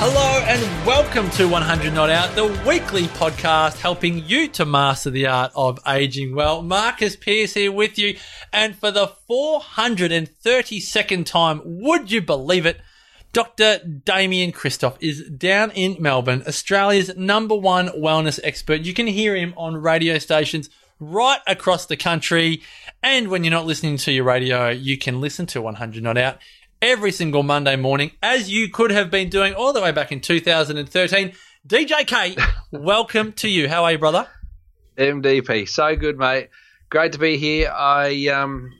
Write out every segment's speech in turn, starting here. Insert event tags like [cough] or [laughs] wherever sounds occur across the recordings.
Hello and welcome to 100 Not Out, the weekly podcast helping you to master the art of aging well. Marcus Pearce here with you, and for the 432nd time, would you believe it? Dr. Damien Kristof is down in Melbourne, Australia's number one wellness expert. You can hear him on radio stations right across the country. And when you're not listening to your radio, you can listen to 100 Not Out every single Monday morning, as you could have been doing all the way back in 2013. DJ K, [laughs] welcome to you. How are you, brother? MDP, so good, mate. Great to be here. I um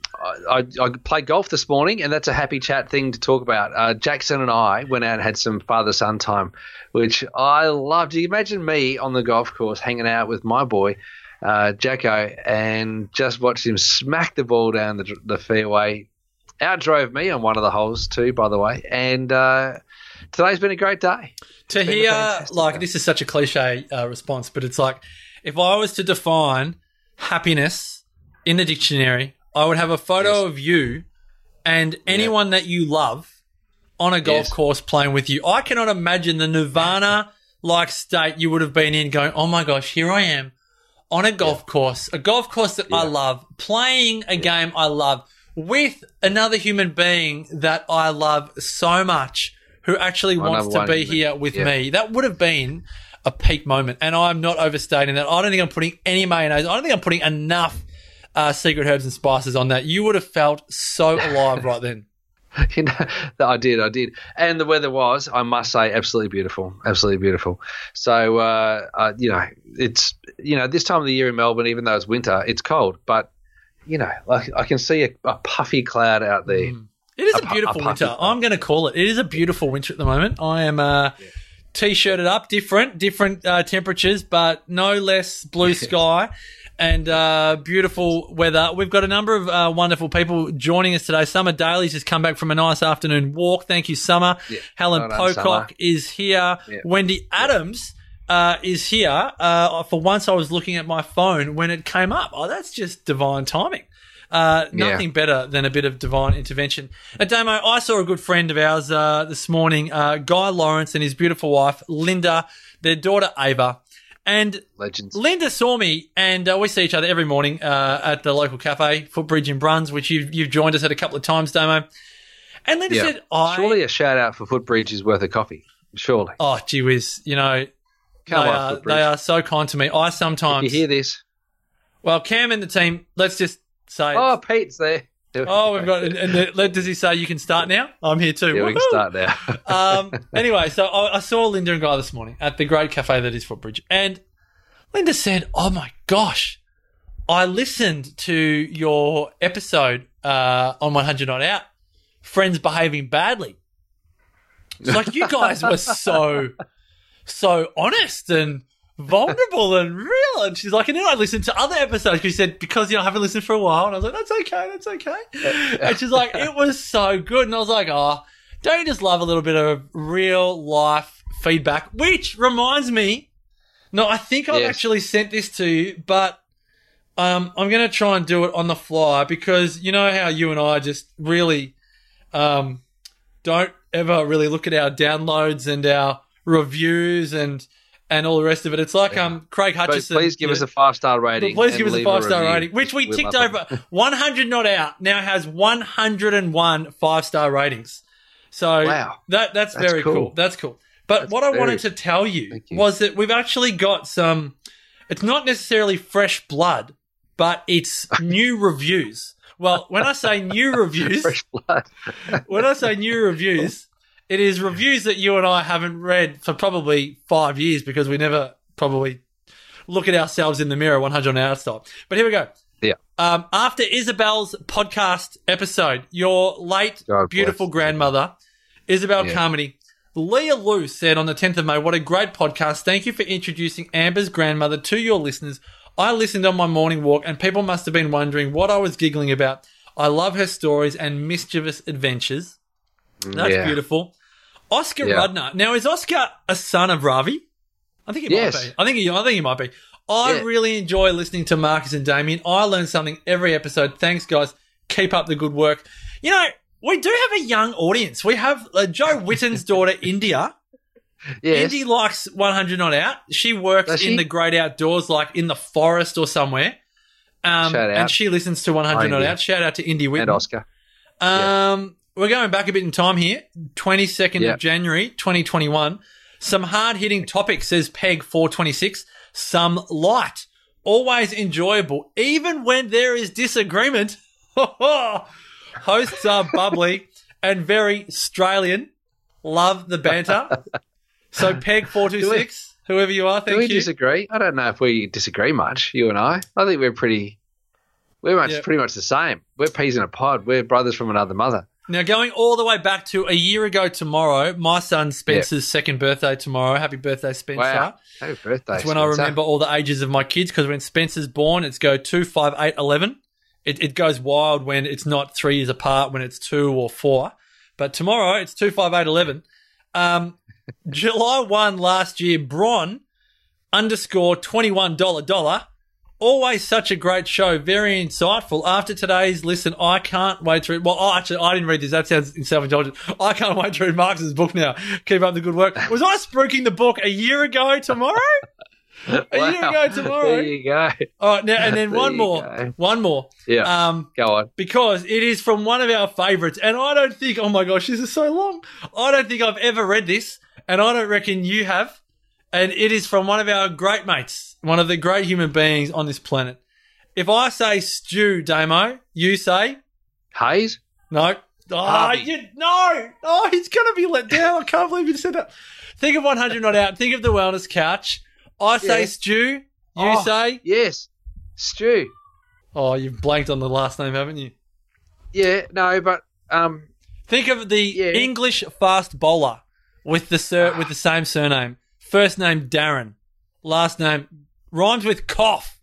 I, I, played golf this morning, and that's a happy chat thing to talk about. Uh, Jackson and I went out and had some father son time, which I loved. Do you imagine me on the golf course hanging out with my boy, uh, Jacko, and just watched him smack the ball down the, the fairway, outdrove me on one of the holes too, by the way. And uh, today's been a great day. To It's a hear, like, day. this is such a cliche uh, response, but it's like, if I was to define happiness in the dictionary, I would have a photo Yes. of you and anyone that you love on a golf Yes. course playing with you. I cannot imagine the nirvana like state you would have been in going, oh my gosh, here I am on a golf course, a golf course that I love, playing a game I love with another human being that I love so much who actually One wants to be here with Yeah. me. That would have been a peak moment. And I'm not overstating that. I don't think I'm putting any mayonnaise. I don't think I'm putting enough uh, secret herbs and spices on that. You would have felt so [laughs] alive right then. [laughs] you know, that I did, I did, and the weather was, I must say, absolutely beautiful, absolutely beautiful. So, uh, uh, you know, it's you know this time of the year in Melbourne, even though it's winter, it's cold, but you know, like I can see a, a puffy cloud out there. It is a A beautiful a winter. puffy I'm going to call it. It is a beautiful winter at the moment. I am uh, t-shirted up, different, different uh, temperatures, but no less blue [laughs] sky and uh, beautiful weather. We've got a number of uh, wonderful people joining us today. Summer Daly's just come back from a nice afternoon walk. Thank you, Summer. Yeah. Helen Pocock Summer. is here. Yeah. Wendy Adams. Uh, is here. Uh, for once, I was looking at my phone when it came up. Oh, that's just divine timing. Uh, Yeah. nothing better than a bit of divine intervention. Uh, Damo, I saw a good friend of ours uh, this morning, uh, Guy Lawrence and his beautiful wife, Linda, their daughter, Ava. And Legends. Linda saw me, and uh, we see each other every morning uh, at the local cafe, Footbridge in Bruns, which you've, you've joined us at a couple of times, Damo. And Linda Yeah. said, I. Surely a shout out for Footbridge is worth a coffee. Surely. Oh, gee whiz. You know, Come they, on, are, they are so kind to me. I If sometimes. you hear this, well, Cam and the team, let's just say. oh, Pete's there. Oh, we've got. And, and the, does he say you can start now? I'm here too. Yeah, we can start now. [laughs] um, anyway, so I, I saw Linda and Guy this morning at the great cafe that is Footbridge, and Linda said, "Oh my gosh, I listened to your episode uh, on 100 Not Out, friends behaving badly. It's like you guys were so, [laughs] so honest and." Vulnerable and real, and she's like, and then I listened to other episodes. She said because you know I haven't listened for a while, and I was like, that's okay, that's okay. And she's like, it was so good, and I was like, oh, don't you just love a little bit of real life feedback? Which reminds me, no, I think I've Yes. actually sent this to you, but um, I'm going to try and do it on the fly because you know how you and I just really um, don't ever really look at our downloads and our reviews and and all the rest of it. It's like um, Craig But Hutchison. please give you us know, a five star rating. Please give us a five star rating, which we We ticked over. [laughs] 100 not out now has 101 five star ratings. So Wow. that that's, That's very cool. cool. That's cool. But That's what I very wanted to tell you, you. was that we've actually got some. It's not necessarily fresh blood, but it's new [laughs] reviews. Well, when I say new [laughs] reviews, when I say new reviews, it is reviews that you and I haven't read for probably five years because we never probably look at ourselves in the mirror 100 on our style. But here we go. Yeah. Um, after Isabel's podcast episode, your late God beautiful bless. grandmother, Isabel Yeah. Carmody, Leah Lou said on the 10th of May, What a great podcast. Thank you for introducing Amber's grandmother to your listeners. I listened on my morning walk, and people must have been wondering what I was giggling about. I love her stories and mischievous adventures. That's Yeah. beautiful. Oscar Yeah. Rudner. Now, is Oscar a son of Ravi? I think he Yes. might be. I think he, I think he might be. I Yeah. really enjoy listening to Marcus and Damien. I learn something every episode. Thanks, guys. Keep up the good work. You know, we do have a young audience. We have uh, Joe Witten's [laughs] daughter, India. Yes. Indy likes 100 Not Out. She works Does in the great outdoors, like in the forest or somewhere. Um, Shout out. And she listens to 100 Hi, Not. Out. Shout out to Indy Witten. and Oscar. Um, We're going back a bit in time here. 22nd Yeah. of January, 2021. Some hard hitting topics, says Peg 426. Some light. Always enjoyable, even when there is disagreement. [laughs] Hosts are bubbly and very Australian. Love the banter. [laughs] So Peg 426, whoever you are, thank Do we you. disagree? I don't know if we disagree much, you and I. I think we're pretty, we're much, Yeah. pretty much the same. We're peas in a pod. We're brothers from another mother. Now, going all the way back to a year ago tomorrow, my son Spencer's second birthday tomorrow. Happy birthday, Spencer. Wow. Happy birthday. That's when I remember all the ages of my kids because when Spencer's born, it's go two, five, eight, eleven. It, it goes wild when it's not three years apart, when it's two or four. But tomorrow, it's two, five, eight, eleven. Um, [laughs] July 1 last year, Bron underscore $21. Always such a great show, very insightful. After today's listen, I can't wait to read. Well, oh, actually, I didn't read this. That sounds self-indulgent. I can't wait to read Marcus's book now. Keep up the good work. Was I spruiking the book a year ago tomorrow? [laughs] A year Wow. ago tomorrow. There you go. All right, now and then [laughs] There one more, go. one more. Yeah. Um, Go on. because it is from one of our favourites, and I don't think. Oh my gosh, this is so long. I don't think I've ever read this, and I don't reckon you have. And it is from one of our great mates, one of the great human beings on this planet. If I say stew, Damo, you say Hayes? no. Oh, you, no. Oh, he's going to be let down. I can't believe you said that. Think of 100 not out. Think of the wellness couch. I say Yeah. stew. You Oh. say. Yes. Stew. Oh, you've blanked on the last name, haven't you? Yeah, no, but um, Think of the Yeah. English fast bowler with the sur- with the same surname. First name Darren, last name rhymes with cough.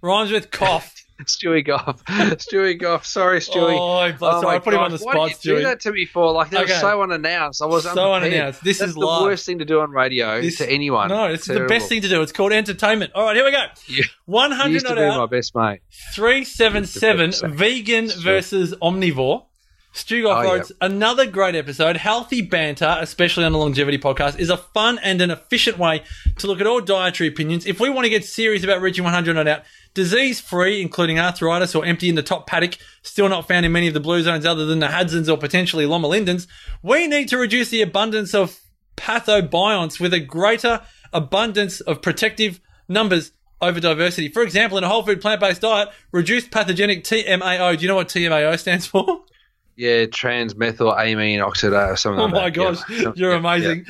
Rhymes with cough. [laughs] Stewie Gough. Stewie Gough. Sorry, Stewie. Oh, Oh my I put him on the why spot, did you do that to me for? Like that Okay. was so unannounced. I was So unprepared. unannounced. This That's is the live. worst thing to do on radio This- to anyone. No, it's the best thing to do. It's called entertainment. All right, here we go. You hundred used to be out. my best mate. 377 Sure. vegan versus omnivore. Stu Gough Oh, writes, another great episode. Healthy banter, especially on the longevity podcast, is a fun and an efficient way to look at all dietary opinions. If we want to get serious about reaching 100 not out, disease free, including arthritis or empty in the top paddock, still not found in many of the blue zones other than the Hudsons or potentially Loma Lindens, we need to reduce the abundance of pathobionts with a greater abundance of protective numbers over diversity. For example, in a whole food plant based diet, reduced pathogenic TMAO. Do you know what TMAO stands for? [laughs] Yeah, transmethylamine oxidase or something like that. Oh like my that. gosh, Yeah. you're Yeah, amazing.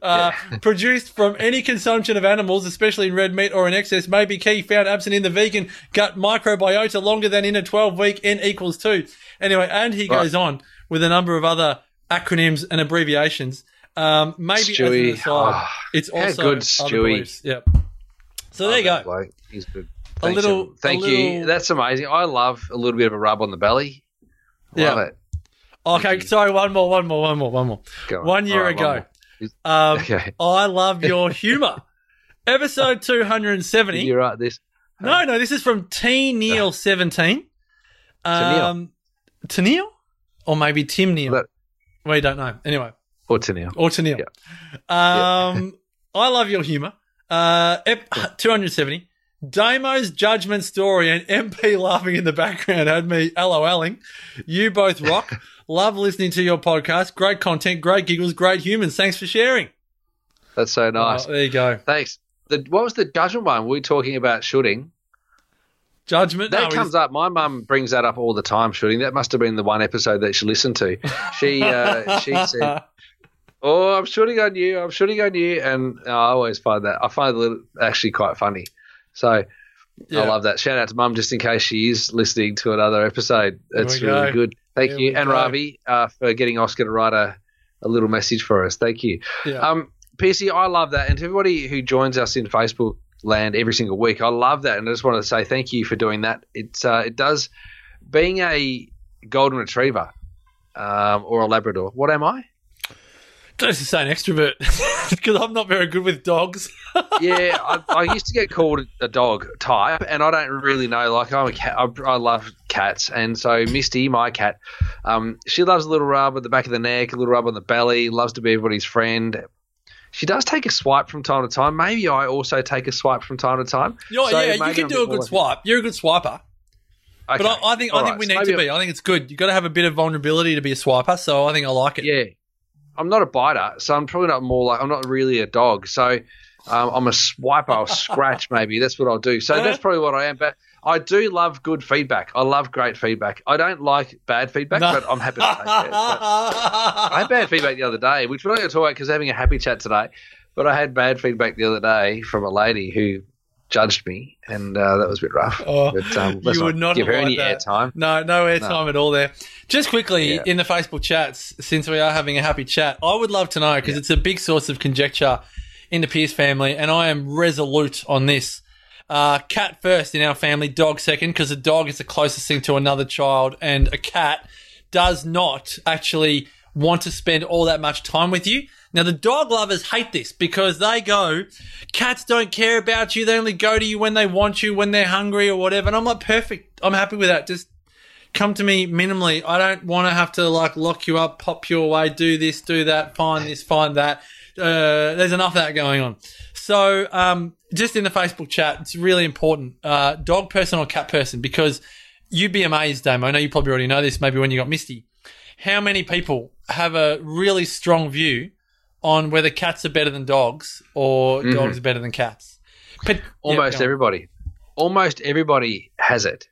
Uh, produced from any consumption of animals, especially in red meat or in excess, may be key found absent in the vegan gut microbiota longer than in a 12 week N equals 2. Anyway, and he Right. goes on with a number of other acronyms and abbreviations. Um, maybe as an Stewie. aside, Oh, it's also good, Stewie. Yep. So there you go. bloke. He's good. A little-. Thank a you. That's amazing. I love a little bit of a rub on the belly. Love Yeah. it. Okay, sorry, one more, one more, one more, one more. On. One year right, ago. one. Um, [laughs] Okay. I love your humour. [laughs] Episode 270. Did you write this? No, no, this is from T Neil seventeen. Um, to Neil, or maybe Tim Neil. That- we don't know. Anyway, Or to Neil? or to Neil. Yeah. Um, [laughs] I love your humour. Uh, ep- two hundred seventy. Damo's judgment story and MP laughing in the background had me LOLing. You both rock. Love listening to your podcast. Great content, great giggles, great humans. Thanks for sharing. That's so nice. Oh, there you go. Thanks. The, what was the judgment one? We were talking about shooting. Judgment. That no, comes up. My mum brings that up all the time. Shooting. That must have been the one episode that she listened to. She uh, she [laughs] said, "Oh, I'm shooting on you. I'm shooting on you," and I always find that I find it actually quite funny. So Yeah. I love that. Shout out to mum just in case she is listening to another episode. It's really go. good. Thank Here you, and go. Ravi uh, for getting Oscar to write a, a little message for us. Thank you. Yeah. Um, PC, I love that. And to everybody who joins us in Facebook land every single week. I love that, and I just want to say thank you for doing that. It's uh, it does being a golden retriever um, or a Labrador. What am I? Just to say an extrovert [laughs] because I'm not very good with dogs. [laughs] yeah, I, I, used to get called a dog type, and I don't really know. Like I'm a cat. I, I love cats, and so Misty, my cat, um, she loves a little rub at the back of the neck, a little rub on the belly. Loves to be everybody's friend. She does take a swipe from time to time. Maybe I also take a swipe from time to time. so yeah, you can do a good swipe. You're a good swiper. Okay. But I, I think All I think right. we need so to be. I think it's good. You've got to have a bit of vulnerability to be a swiper. So I think I like it. Yeah. I'm not a biter, so I'm probably not more like I'm not really a dog. So um, I'm a swiper or scratch [laughs] maybe. That's what I'll do. So that's probably what I am. But I do love good feedback. I love great feedback. I don't like bad feedback, no. but I'm happy to take it. I had bad feedback the other day, which we're not going to talk about because having a happy chat today. But I had bad feedback the other day from a lady who judged me, and uh, that was a bit rough. Oh, but, um, you would not give her any airtime. No, no airtime no. at all there. Just quickly yeah. in the Facebook chats, since we are having a happy chat, I would love to know because yeah. it's a big source of conjecture in the Pearce family, and I am resolute on this. Uh, cat first in our family, dog second, because a dog is the closest thing to another child, and a cat does not actually want to spend all that much time with you. Now, the dog lovers hate this because they go, cats don't care about you. They only go to you when they want you, when they're hungry or whatever. And I'm like, perfect. I'm happy with that. Just come to me minimally. I don't want to have to like lock you up, pop you away, do this, do that, find this, find that. Uh, there's enough of that going on. So, um, just in the Facebook chat, it's really important. Uh, dog person or cat person, because you'd be amazed, Damo. I know you probably already know this, maybe when you got Misty. How many people have a really strong view on whether cats are better than dogs or mm-hmm. dogs are better than cats. But almost yeah, everybody, almost everybody has it.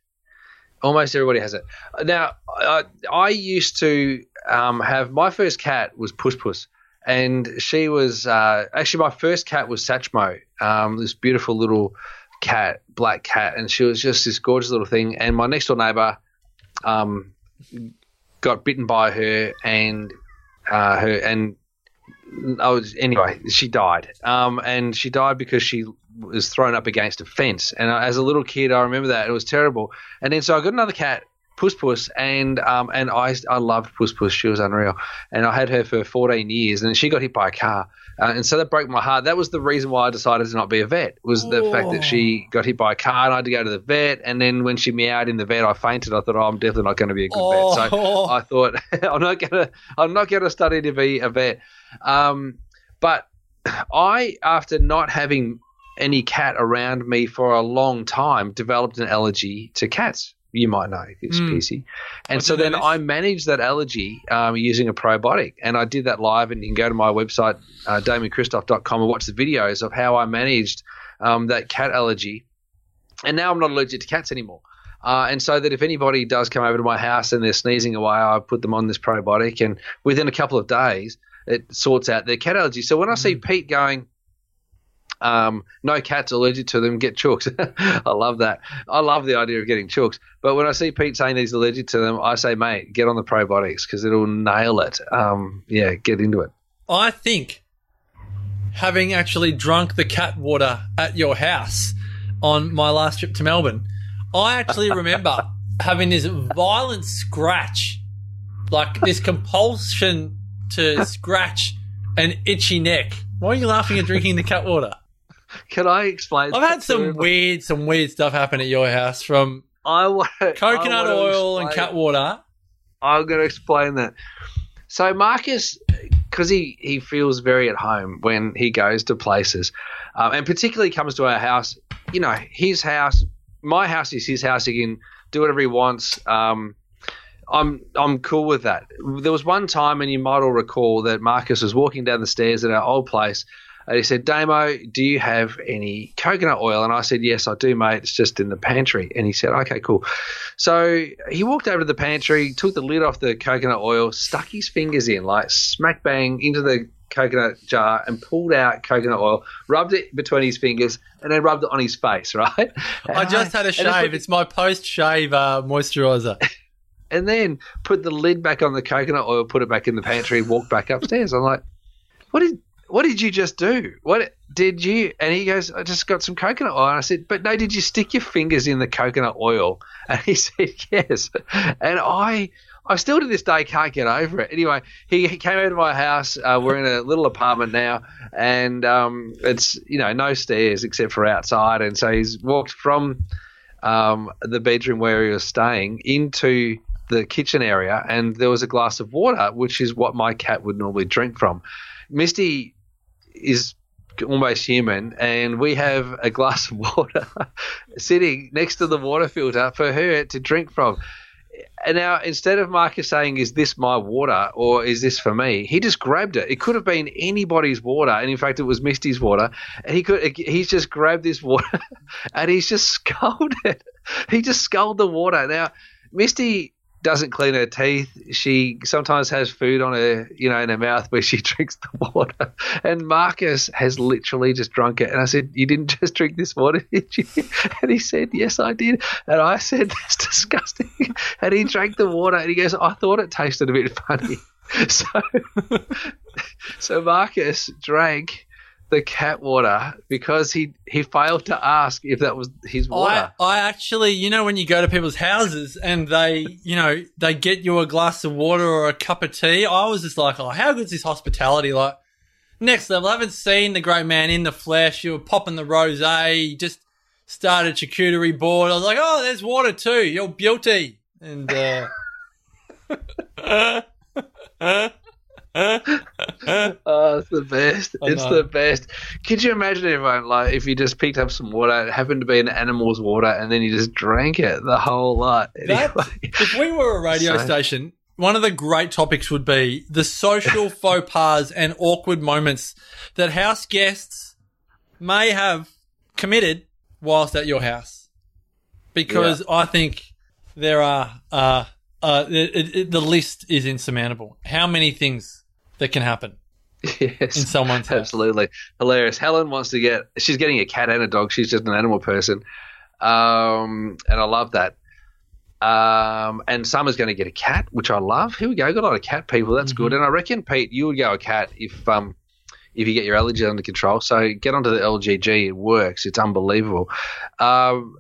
Almost everybody has it. Now, I, I used to um, have my first cat was Puss Puss, and she was uh, actually my first cat was Satchmo, um, this beautiful little cat, black cat, and she was just this gorgeous little thing. And my next door neighbor um, got bitten by her, and uh, her and I was anyway. She died, um, and she died because she was thrown up against a fence. And as a little kid, I remember that it was terrible. And then so I got another cat, Puss Puss, and um, and I I loved Puss Puss. She was unreal, and I had her for 14 years. And she got hit by a car, uh, and so that broke my heart. That was the reason why I decided to not be a vet. Was the oh. fact that she got hit by a car, and I had to go to the vet. And then when she meowed in the vet, I fainted. I thought, oh, I'm definitely not going to be a good oh. vet. So I thought, [laughs] I'm not gonna I'm not going to study to be a vet. Um, but I, after not having any cat around me for a long time, developed an allergy to cats. You might know this, mm. PC. And so then I managed that allergy um, using a probiotic. And I did that live, and you can go to my website, uh, damienkristof.com, and watch the videos of how I managed um, that cat allergy. And now I'm not allergic to cats anymore. Uh, and so that if anybody does come over to my house and they're sneezing away, I put them on this probiotic, and within a couple of days, it sorts out their cat allergy. So when I see mm. Pete going, um, no cats allergic to them, get chooks. [laughs] I love that. I love the idea of getting chooks. But when I see Pete saying he's allergic to them, I say, mate, get on the probiotics because it'll nail it. Um, yeah, get into it. I think having actually drunk the cat water at your house on my last trip to Melbourne, I actually [laughs] remember having this violent scratch, like this compulsion to scratch an itchy neck. Why are you laughing at drinking the cat water? Can I explain? I've had some weird, some weird stuff happen at your house from I want coconut I oil and cat water. I'm going to explain that. So Marcus, because he he feels very at home when he goes to places, um, and particularly comes to our house. You know, his house, my house is his house. He can do whatever he wants. Um, I'm I'm cool with that. There was one time, and you might all recall that Marcus was walking down the stairs at our old place, and he said, "Damo, do you have any coconut oil?" And I said, "Yes, I do, mate. It's just in the pantry." And he said, "Okay, cool." So he walked over to the pantry, took the lid off the coconut oil, stuck his fingers in, like smack bang into the coconut jar and pulled out coconut oil, rubbed it between his fingers, and then rubbed it on his face, [laughs] right? I just had a shave. It's my post shave uh, moisturizer. [laughs] and then put the lid back on the coconut oil, put it back in the pantry, walk back upstairs. I'm like, what is what did you just do? What did you? And he goes, I just got some coconut oil. And I said, but no, did you stick your fingers in the coconut oil? [laughs] And he said, yes. And I, I still to this day can't get over it. Anyway, he, came over to my house. Uh, we're in a little apartment now, and um, it's you know no stairs except for outside. And so he's walked from um, the bedroom where he was staying into the kitchen area, and there was a glass of water, which is what my cat would normally drink from. Misty is almost human, and we have a glass of water [laughs] sitting next to the water filter for her to drink from. And now, instead of Marcus saying, "Is this my water or is this for me?" he just grabbed it. It could have been anybody's water, and in fact, it was Misty's water. And he could, he's just grabbed this water, [laughs] and he's just sculled. He just [laughs] sculled the water. Now, Misty doesn't clean her teeth. She sometimes has food on her, you know, in her mouth where she [laughs] drinks the water. And Marcus has literally just drunk it. And I said, "You didn't [laughs] just drink this water, [laughs] did you?" And he said, "Yes, I did." And I said, "That's disgusting." And he drank the water, and he goes, "I thought it tasted a bit funny." So, so Marcus drank the cat water because he he failed to ask if that was his water. I, I actually, you know, when you go to people's houses and they, you know, they get you a glass of water or a cup of tea, I was just like, oh, how good's this hospitality? Like, next level. I haven't seen the great man in the flesh. You were popping the rosé, you just started charcuterie board. I was like, oh, there's water too. You're beauty. And, uh, [laughs] [laughs] Oh, it's the best. It's the best. Could you imagine everyone like if you just picked up some water, it happened to be an animal's water, and then you just drank it the whole lot? [laughs] That, Anyway. if we were a radio So- station, one of the great topics would be the social [laughs] faux pas and awkward moments that house guests may have committed whilst at your house. Because I think there are, uh, uh, it, it- the list is insurmountable. How many things that can happen [laughs] yes, in someone's house? absolutely hilarious. Helen wants to get. She's getting a cat and a dog. She's just an animal person, um, and I love that. Um, and Summer's going to get a cat, which I love. Here we go. Got a lot of cat people. That's Mm-hmm. good. And I reckon Pete, you would go a cat if um if you get your allergy under control. So get onto the LGG. It works. It's unbelievable. Um,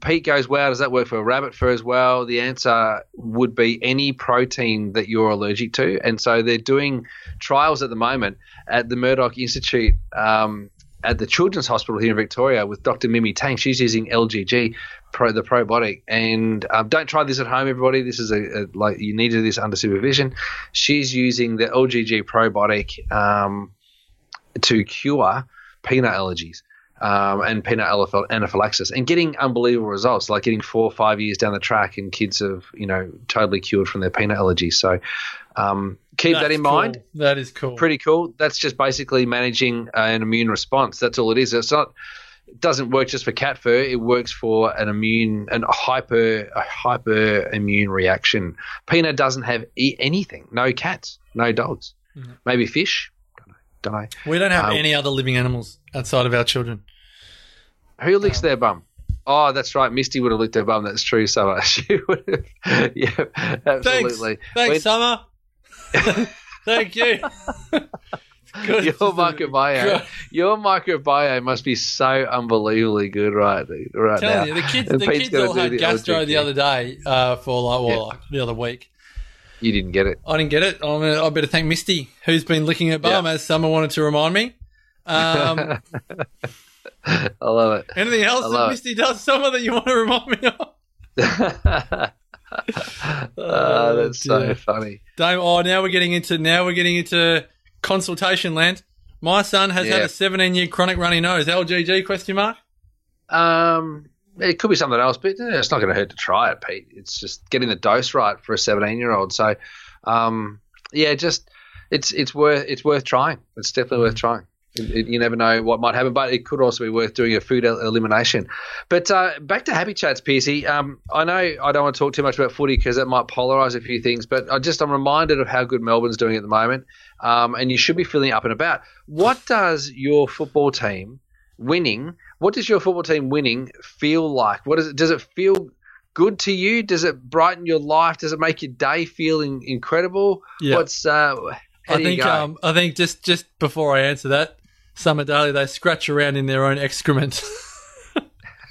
Pete goes, wow, does that work for a rabbit fur as well? The answer would be any protein that you're allergic to. And so they're doing trials at the moment at the Murdoch Institute um, at the Children's Hospital here in Victoria with Dr. Mimi Tang. She's using LGG, pro, the probiotic. And um, don't try this at home, everybody. This is a, a like you need to do this under supervision. She's using the LGG probiotic um, to cure peanut allergies um, and peanut anaphyl- anaphylaxis and getting unbelievable results, like getting four or five years down the track and kids have, you know, totally cured from their peanut allergy. So um, keep that That's in mind. That is cool. Pretty cool. That's just basically managing uh, an immune response. That's all it is. It's not. It doesn't work just for cat fur. It works for an immune, an hyper, a hyper immune reaction. Peanut doesn't have e- anything. No cats. No dogs. Mm-hmm. Maybe fish. Don't we don't have Um, any other living animals outside of our children. Who licks their bum? Oh, that's right. Misty would have licked her bum. That's true, Summer. [laughs] She would have. [laughs] Yeah, absolutely. Thanks, When- Summer. [laughs] Thank you. Good. Your microbiome, Good. your microbiome must be so unbelievably good right, right now. you, the kids, And the Pete's kids all had gastro LGG. the other day uh, for like, well, Yeah. like the other week. You didn't get it. I didn't get it. I'm gonna, I better thank Misty, who's been licking her bum, Yeah. as Summer wanted to remind me. Um, [laughs] I love it. anything else that love it. Misty does, Summer, that you want to remind me of? [laughs] [laughs] oh, that's so funny. Don't, oh, now we're getting into now we're getting into consultation land. My son has had a 17 year chronic runny nose. LGG question mark. Um, it could be something else, but it's not going to hurt to try it, Pete. It's just getting the dose right for a 17 year old. So, um, yeah, just it's it's worth it's worth trying. It's definitely worth trying. It, it- you never know what might happen, but it could also be worth doing a food el- elimination. But uh, back to happy chats, Piercy. Um, I know I don't want to talk too much about footy because that might polarise a few things, but I just I'm reminded of how good Melbourne's doing at the moment, um, and you should be feeling up and about. What does your football team winning? What does your football team winning feel like? What is it? Does it feel good to you? Does it brighten your life? Does it make your day feeling incredible? Yeah. What's uh, I think um, I think just just before I answer that, Summer Daly they scratch around in their own excrement.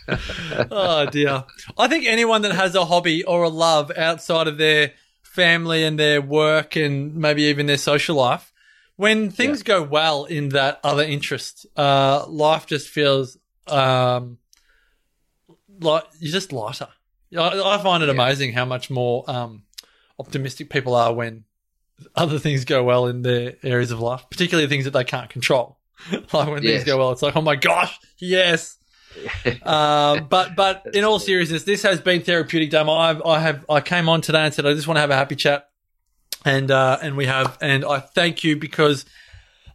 [laughs] oh dear. I think anyone that has a hobby or a love outside of their family and their work and maybe even their social life, when things go well in that other interest, uh, life just feels um, like you're just lighter. I, I find it Yeah. amazing how much more um, optimistic people are when other things go well in their areas of life, particularly things that they can't control. [laughs] like when Yes. things go well, it's like, oh my gosh, yes. um, [laughs] but but in all seriousness, this has been therapeutic, Damo. I I have I came on today and said I just want to have a happy chat, and uh, and we have, and I thank you because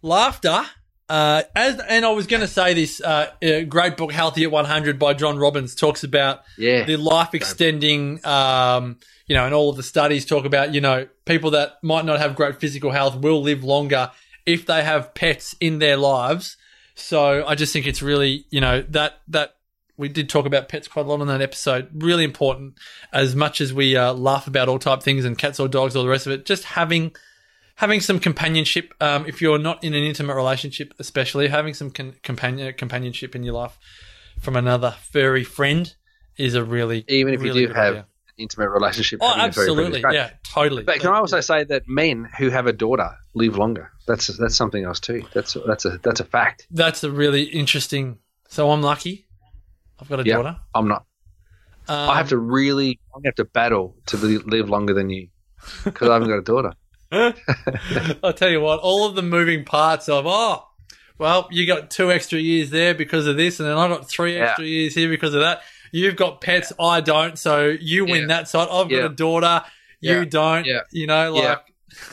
laughter. Uh, as and I was going to say this uh, great book, Healthy at 100 by John Robbins, talks about yeah, the life extending, um, you know, and all of the studies talk about, you know, people that might not have great physical health will live longer if they have pets in their lives. So I just think it's really, you know, that, that we did talk about pets quite a lot on that episode. Really important as much as we uh, laugh about all type things and cats or dogs, or the rest of it, just having, having some companionship. Um, if you're not in an intimate relationship, especially having some con- companion, companionship in your life from another furry friend is a really even if really you do have idea. an intimate relationship. Oh, having a furry friend absolutely, yeah, totally. But can I also say that men who have a daughter live longer? That's that's something else too. That's that's a that's a fact. That's a really interesting. So I'm lucky. I've got a Yeah. daughter. I'm not. Um, I have to really. I have to battle to live longer than you because I haven't got a daughter. [laughs] I'll tell you what. All of the moving parts of oh, well, you got two extra years there because of this, and then I got three Yeah. extra years here because of that. You've got pets, I don't. So you win Yeah. that side. I've got a daughter, you Yeah. don't. Yeah. You know, like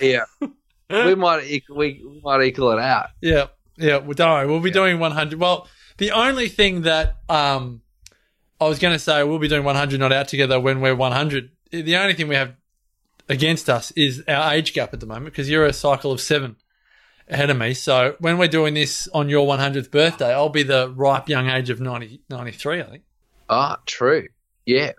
Yeah, [laughs] we might equal, we, we might equal it out. Yeah, yeah. Well, don't worry. We'll be Yeah. doing 100. Well, the only thing that um, I was going to say, we'll be doing 100 not out together when we're 100. The only thing we have against us is our age gap at the moment because you're a cycle of seven ahead of me. So when we're doing this on your 100th birthday, I'll be the ripe young age of 90, 93, I think. Ah, true. Yeah.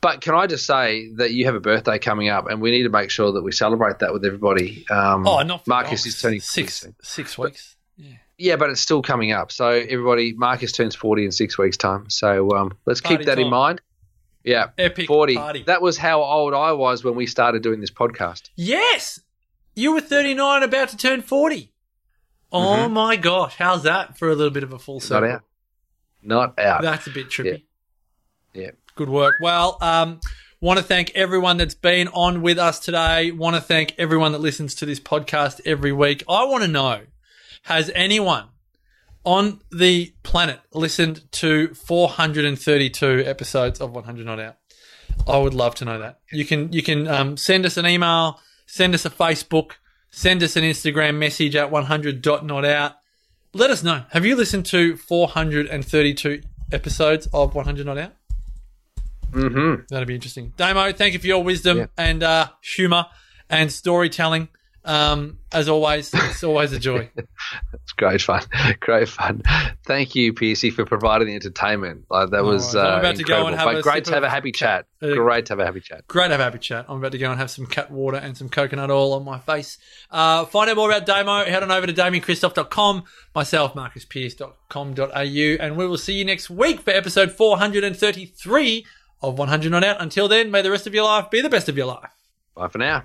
But can I just say that you have a birthday coming up, and we need to make sure that we celebrate that with everybody. Um, Oh, not for Marcus is turning six, six weeks. Yeah. Yeah, but it's still coming up. So everybody, Marcus turns forty in six weeks' time. So um, let's Party keep that in mind. Yeah, Epic forty. party. That was how old I was when we started doing this podcast. Yes, you were 39, about to turn 40. Oh Mhm. my gosh, how's that for a little bit of a full Not circle? out. Not out. That's a bit trippy. Yeah. Good work. Well, um, want to thank everyone that's been on with us today. Want to thank everyone that listens to this podcast every week. I want to know, has anyone on the planet listened to 432 episodes of 100 Not Out? I would love to know that. You can you can um, send us an email, send us a Facebook, send us an Instagram message at 100.notout. Let us know. Have you listened to 432 episodes of 100 Not Out? Mm-hmm. That'd be interesting. Damo, thank you for your wisdom Yeah. and uh, humor and storytelling. Um, as always, it's always a joy. [laughs] It's great fun. [laughs] Great fun. Thank you, Piercy, for providing the entertainment. Like that No was worries. I'm uh, about to go incredible. and have But a great to have a happy cat- chat. uh, Great to have a happy chat. Great to have a happy chat. I'm about to go and have some cat water and some coconut oil on my face. Uh, find out more about Damo. Head on over to DamienKristof.com, myself, MarcusPearce.com.au, and we will see you next week for episode 433 of 100 Not Out. Until then, may the rest of your life be the best of your life. Bye for now.